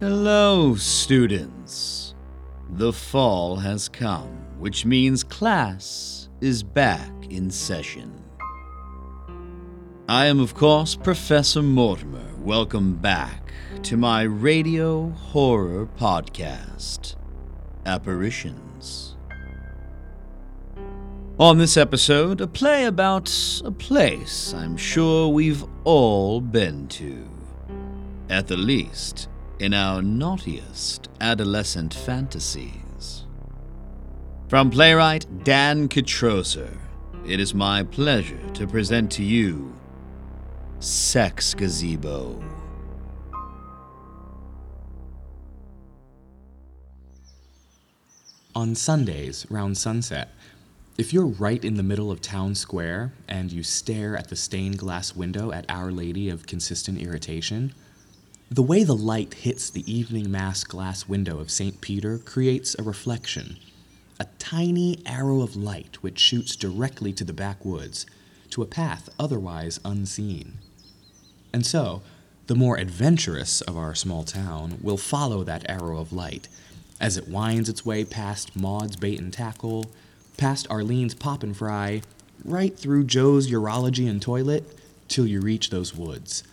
Hello, students. The fall has come, which means class is back in session. I am, of course, Professor Mortimer. Welcome back to my radio horror podcast, Apparitions. On this episode, a play about a place I'm sure we've all been to. At the least, in our naughtiest adolescent fantasies. From playwright Dan Kitrosser, it is my pleasure to present to you Sex Gazebo. On Sundays, round sunset, if you're right in the middle of town square and you stare at the stained glass window at Our Lady of Consistent Irritation, the way the light hits the evening mass glass window of St. Peter creates a reflection, a tiny arrow of light which shoots directly to the backwoods, to a path otherwise unseen. And so, the more adventurous of our small town will follow that arrow of light as it winds its way past Maud's bait and tackle, past Arlene's pop and fry, right through Joe's urology and toilet, till you reach those woods.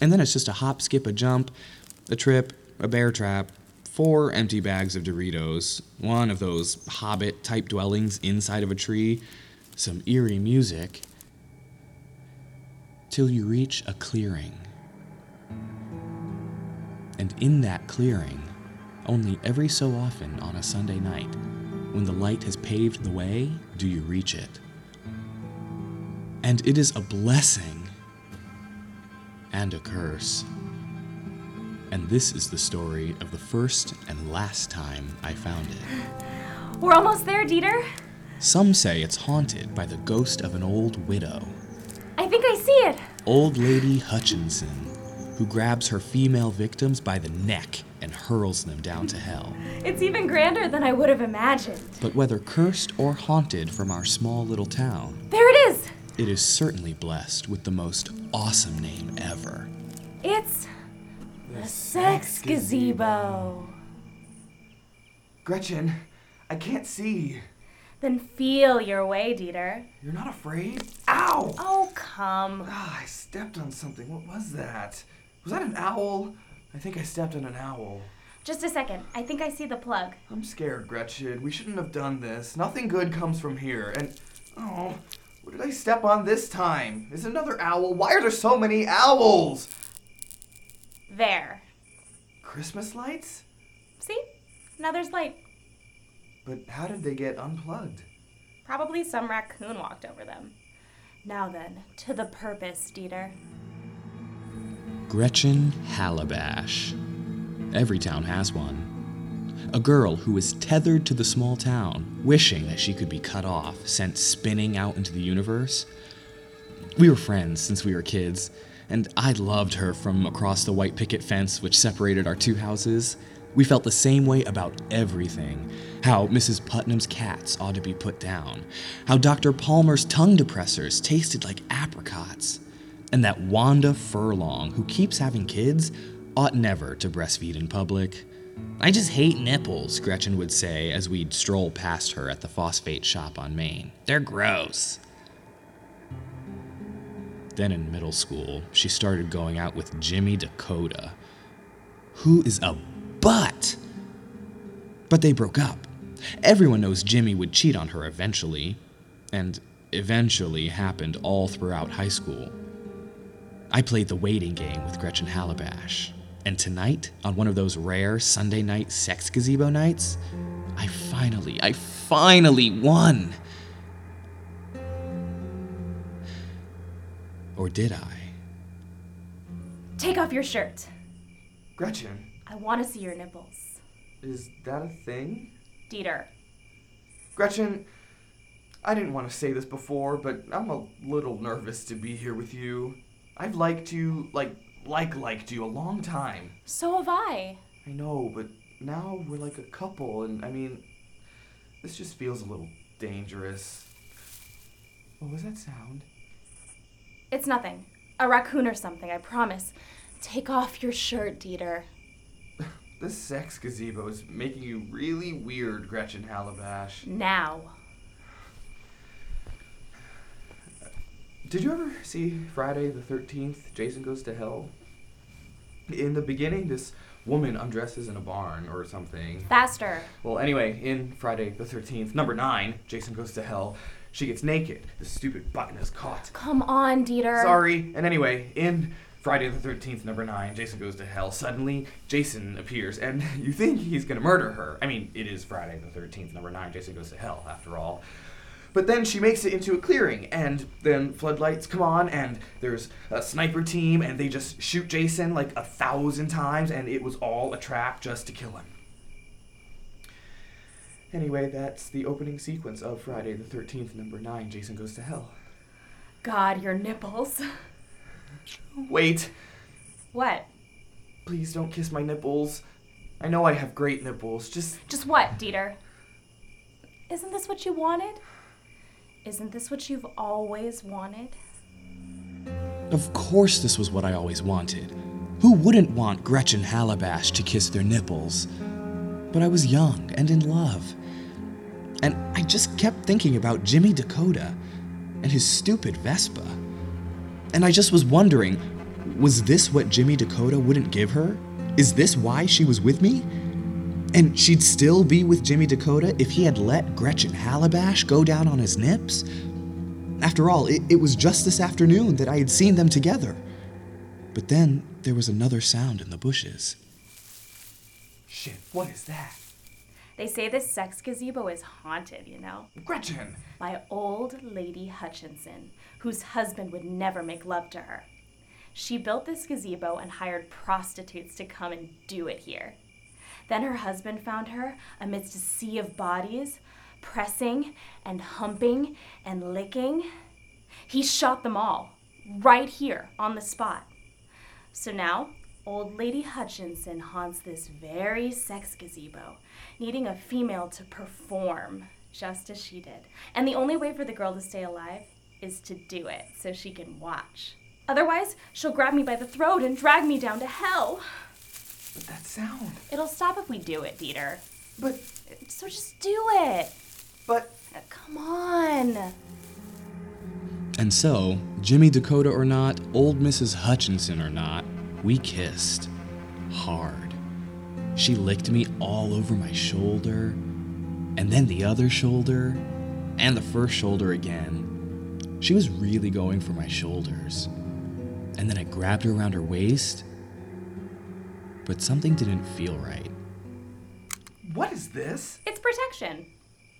And then it's just a hop, skip, a jump, a trip, a bear trap, four empty bags of Doritos, one of those hobbit type dwellings inside of a tree, some eerie music, till you reach a clearing. And in that clearing, only every so often on a Sunday night, when the light has paved the way, do you reach it. And it is a blessing and a curse. And this is the story of the first and last time I found it. We're almost there, Dieter. Some say it's haunted by the ghost of an old widow, I think I see it. Old Lady Hutchinson, who grabs her female victims by the neck and hurls them down to hell. It's even grander than I would have imagined. But whether cursed or haunted from our small little town, There it is. It is certainly blessed with the most awesome name ever. It's the sex gazebo. Gretchen, I can't see. Then feel your way, Dieter. You're not afraid? Ow! Oh, come. Ah, I stepped on something. What was that? Was that an owl? I think I stepped on an owl. Just a second. I think I see the plug. I'm scared, Gretchen. We shouldn't have done this. Nothing good comes from here. And, oh, what did I step on this time? Is it another owl? Why are there so many owls? There. Christmas lights? See? Now there's light. But how did they get unplugged? Probably some raccoon walked over them. Now then, to the purpose, Dieter. Gretchen Halabash. Every town has one. A girl who was tethered to the small town, wishing that she could be cut off, sent spinning out into the universe. We were friends since we were kids, and I loved her from across the white picket fence which separated our two houses. We felt the same way about everything how Mrs. Putnam's cats ought to be put down, how Dr. Palmer's tongue depressors tasted like apricots, and that Wanda Furlong, who keeps having kids, ought never to breastfeed in public. I just hate nipples, Gretchen would say as we'd stroll past her at the phosphate shop on Main. They're gross. Then in middle school, she started going out with Jimmy Dakota, who is a butt. But they broke up. Everyone knows Jimmy would cheat on her eventually, and eventually happened all throughout high school. I played the waiting game with Gretchen Halabash, and tonight, on one of those rare Sunday night sex gazebo nights, I finally, I finally won. Or did I? Take off your shirt. Gretchen, I want to see your nipples. is that a thing? Dieter. Gretchen, I didn't want to say this before, but I'm a little nervous to be here with you. I've liked you, like, like, liked you a long time. So have I. I know, but now we're like a couple, and I mean, this just feels a little dangerous. What was that sound? It's nothing. A raccoon or something, I promise. Take off your shirt, Dieter. this sex gazebo is making you really weird, Gretchen Halabash. Now. Did you ever see Friday the 13th, Jason Goes to Hell? In the beginning, this woman undresses in a barn or something. Faster. Well, anyway, in Friday the 13th, number 9, Jason Goes to Hell, she gets naked. The stupid button is caught. Come on, Dieter. Sorry. And anyway, in Friday the 13th, number 9, Jason Goes to Hell, suddenly Jason appears, and you think he's gonna murder her. I mean, it is Friday the 13th, number 9, Jason Goes to Hell, after all. But then she makes it into a clearing, and then floodlights come on, and there's a sniper team, and they just shoot Jason like a thousand times, and it was all a trap just to kill him. Anyway, that's the opening sequence of Friday the 13th, number 9, Jason Goes to Hell. God, your nipples. Wait, What? please don't kiss my nipples. I know I have great nipples, just. Just what, Dieter? Isn't this what you wanted? Isn't this what you've always wanted? Of course, this was what I always wanted. Who wouldn't want Gretchen Halabash to kiss their nipples? But I was young and in love. And I just kept thinking about Jimmy Dakota and his stupid Vespa. And I just was wondering was this what Jimmy Dakota wouldn't give her? Is this why she was with me? And she'd still be with Jimmy Dakota if he had let Gretchen Halabash go down on his nips? After all, it, it was just this afternoon that I had seen them together. But then there was another sound in the bushes. Shit, what is that? They say this sex gazebo is haunted, you know? Gretchen! By old Lady Hutchinson, whose husband would never make love to her. She built this gazebo and hired prostitutes to come and do it here. Then her husband found her amidst a sea of bodies, pressing and humping and licking. He shot them all, right here on the spot. So now, old Lady Hutchinson haunts this very sex gazebo, needing a female to perform just as she did. And the only way for the girl to stay alive is to do it so she can watch. Otherwise, she'll grab me by the throat and drag me down to hell. But that sound. It'll stop if we do it, Dieter. But, So just do it. but. Uh, Come on. And so, Jimmy Dakota or not, old Mrs. Hutchinson or not, we kissed. Hard. She licked me all over my shoulder, and then the other shoulder, and the first shoulder again. She was really going for my shoulders. And then I grabbed her around her waist, but something didn't feel right. What is this? It's protection.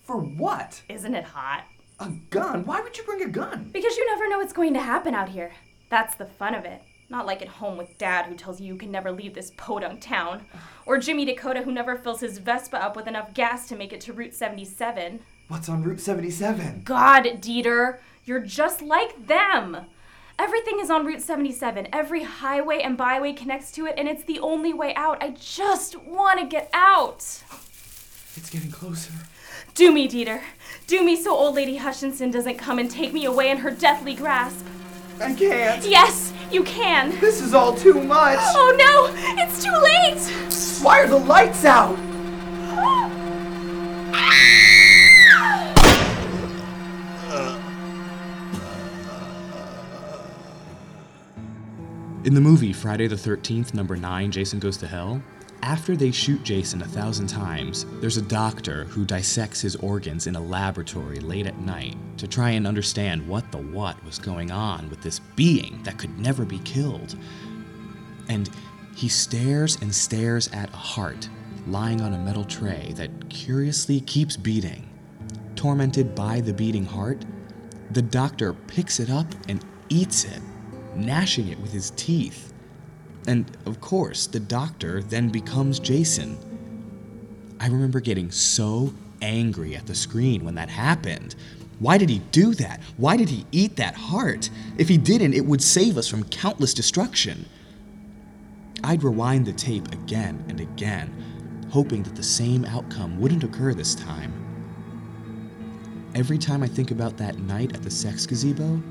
For what? Isn't it hot? A gun? Why would you bring a gun? Because you never know what's going to happen out here. That's the fun of it. Not like at home with Dad, who tells you you can never leave this podunk town. Or Jimmy Dakota, who never fills his Vespa up with enough gas to make it to Route 77. What's on Route 77? God, Dieter, you're just like them. Everything is on Route 77. Every highway and byway connects to it, and it's the only way out. I just want to get out. It's getting closer. Do me, Dieter. Do me so old lady Hutchinson doesn't come and take me away in her deathly grasp. I can't. Yes, you can. This is all too much. Oh no, it's too late. Why are the lights out? In the movie Friday the 13th, number 9, Jason Goes to Hell, after they shoot Jason a thousand times, there's a doctor who dissects his organs in a laboratory late at night to try and understand what the what was going on with this being that could never be killed. And he stares and stares at a heart lying on a metal tray that curiously keeps beating. Tormented by the beating heart, the doctor picks it up and eats it, gnashing it with his teeth. And of course, the doctor then becomes Jason. I remember getting so angry at the screen when that happened. Why did he do that? Why did he eat that heart? If he didn't, it would save us from countless destruction. I'd rewind the tape again and again, hoping that the same outcome wouldn't occur this time. Every time I think about that night at the sex gazebo,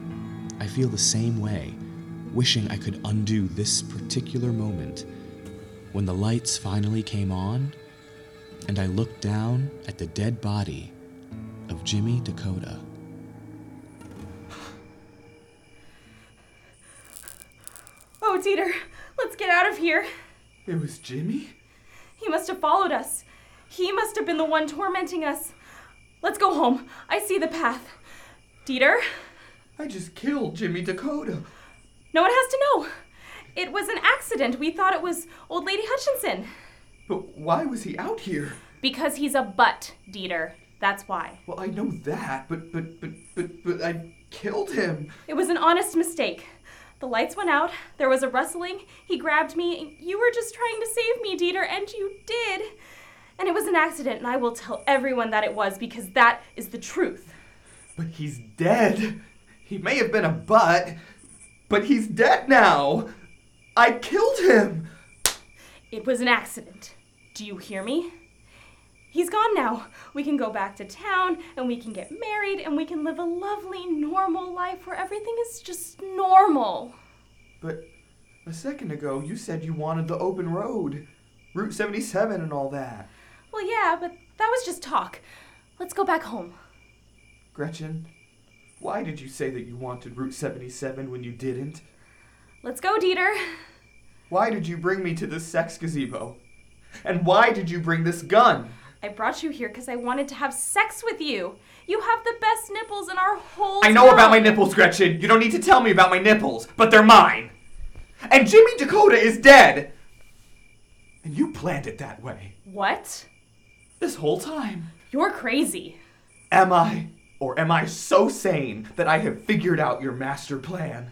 I feel the same way, wishing I could undo this particular moment. when the lights finally came on and I looked down at the dead body of Jimmy Dakota. Oh, Dieter, let's get out of here. It was Jimmy? He must have followed us. He must have been the one tormenting us. Let's go home. I see the path. Dieter, I just killed Jimmy Dakota. No one has to know. It was an accident. We thought it was Old Lady Hutchinson. But why was he out here? Because he's a butt, Dieter. That's why. Well, I know that, but but but but but I killed him. It was an honest mistake. The lights went out, there was a rustling, he grabbed me. You were just trying to save me, Dieter, and you did. And it was an accident, and I will tell everyone that it was because that is the truth. But he's dead. He may have been a butt, but he's dead now. I killed him. It was an accident. Do you hear me? He's gone now. We can go back to town and we can get married and we can live a lovely, normal life where everything is just normal. But a second ago, you said you wanted the open road, Route 77 and all that. Well, yeah, but that was just talk. Let's go back home. Gretchen, why did you say that you wanted Route 77 when you didn't? Let's go, Dieter. Why did you bring me to this sex gazebo? And why did you bring this gun? I brought you here because I wanted to have sex with you. You have the best nipples in our whole I know about my nipples, Gretchen. You don't need to tell me about my nipples, but they're mine. And Jimmy Dakota is dead. And you planned it that way What? this whole time. You're crazy. Am I? Or am I so sane that I have figured out your master plan?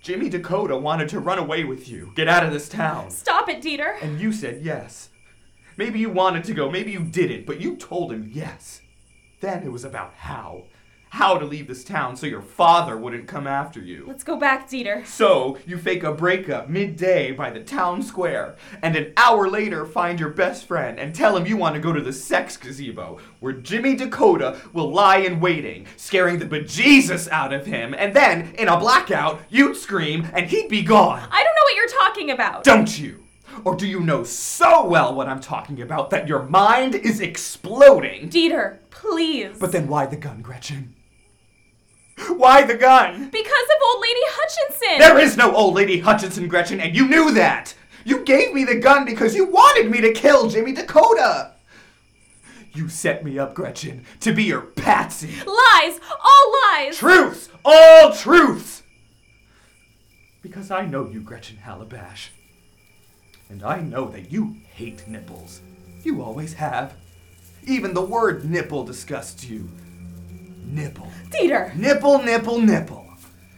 Jimmy Dakota wanted to run away with you, get out of this town. Stop it, Dieter. And you said yes. Maybe you wanted to go, maybe you didn't, but you told him yes. Then it was about how. How to leave this town so your father wouldn't come after you. Let's go back, Dieter. So, you fake a breakup midday by the town square, and an hour later find your best friend and tell him you want to go to the sex gazebo, where Jimmy Dakota will lie in waiting, scaring the bejesus out of him, and then, in a blackout, you'd scream and he'd be gone. I don't know what you're talking about. Don't you? Or do you know so well what I'm talking about that your mind is exploding? Dieter, please. But then why the gun, Gretchen? Why the gun? because of old lady Hutchinson. There is no old lady Hutchinson, Gretchen, and you knew that! You gave me the gun because you wanted me to kill Jimmy Dakota! You set me up, Gretchen, to be your patsy. Lies, all lies. Truths! All truths! Because I know you, Gretchen Halabash. And I know that you hate nipples. You always have. Even the word nipple disgusts you. Nipple. Dieter. Nipple, nipple, nipple.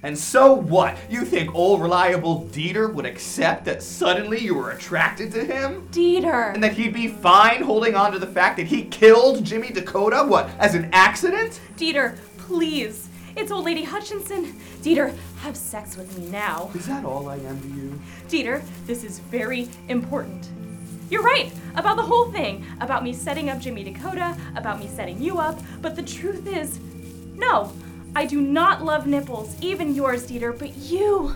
And so what? You think old reliable Dieter would accept that suddenly you were attracted to him? Dieter. And that he'd be fine holding on to the fact that he killed Jimmy Dakota? What, as an accident? Dieter, please. It's old lady Hutchinson. Dieter, have sex with me now. Is that all I am to you? Dieter, this is very important. You're right about the whole thing, about me setting up Jimmy Dakota, about me setting you up, but the truth is, no, I do not love nipples, even yours, Dieter, but you.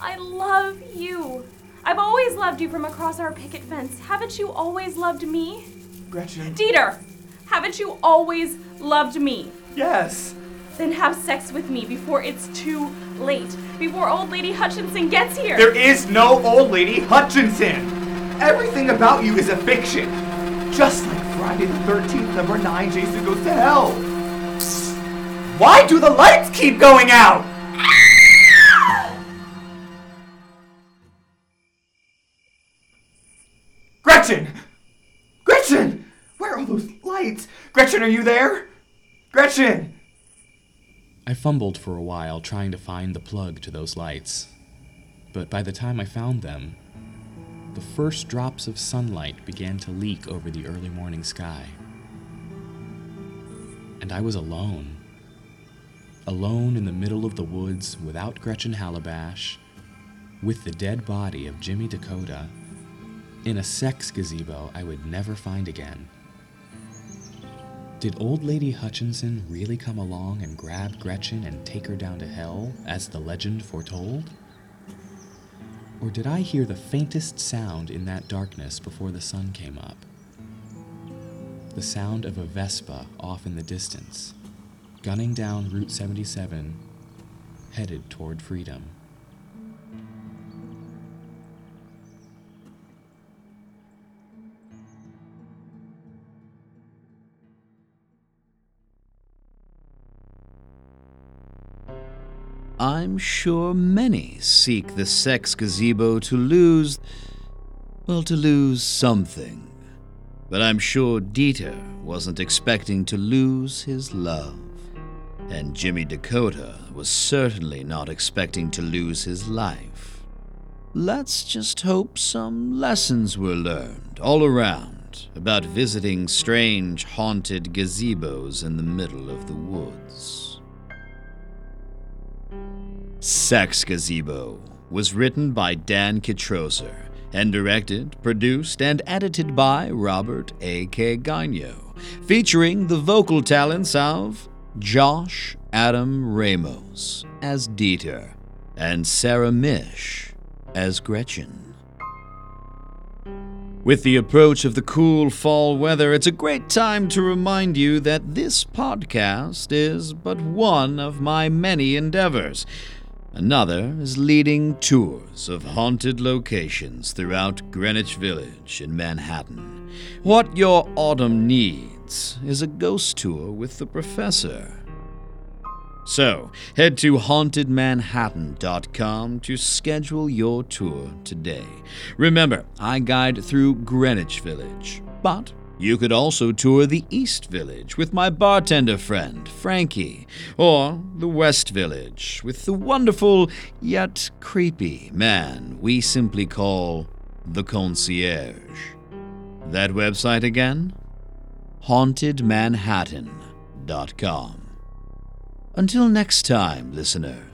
I love you. I've always loved you from across our picket fence. Haven't you always loved me? Gretchen? Dieter, haven't you always loved me? yes. Then have sex with me before it's too late, before old lady Hutchinson gets here. There is no old lady Hutchinson. Everything about you is a fiction. Just like Friday the 13th, number 9, Jason Goes to Hell. Why do the lights keep going out? Gretchen! Gretchen! Where are those lights? Gretchen, are you there? Gretchen! I fumbled for a while trying to find the plug to those lights. But by the time I found them, the first drops of sunlight began to leak over the early morning sky. And I was alone. Alone in the middle of the woods without Gretchen Halabash, with the dead body of Jimmy Dakota, in a sex gazebo I would never find again. Did old lady Hutchinson really come along and grab Gretchen and take her down to hell, as the legend foretold? Or did I hear the faintest sound in that darkness before the sun came up? The sound of a Vespa off in the distance, gunning down Route 77, headed toward freedom. I'm sure many seek the sex gazebo to lose. well, to lose something. But I'm sure Dieter wasn't expecting to lose his love. And Jimmy Dakota was certainly not expecting to lose his life. Let's just hope some lessons were learned all around about visiting strange haunted gazebos in the middle of the woods. Sex Gazebo was written by Dan Kitrosser and directed, produced, and edited by Robert A.K. Gonyo, featuring the vocal talents of Josh Adam Ramos as Dieter and Sarah Misch as Gretchen. With the approach of the cool fall weather, it's a great time to remind you that this podcast is but one of my many endeavors. Another is leading tours of haunted locations throughout Greenwich Village in Manhattan. What your autumn needs is a ghost tour with the professor. So, head to hauntedmanhattan.com to schedule your tour today. Remember, I guide through Greenwich Village, but you could also tour the East Village with my bartender friend, Frankie, or the West Village with the wonderful yet creepy man we simply call the concierge. That website again? hauntedmanhattan.com. Until next time, listeners.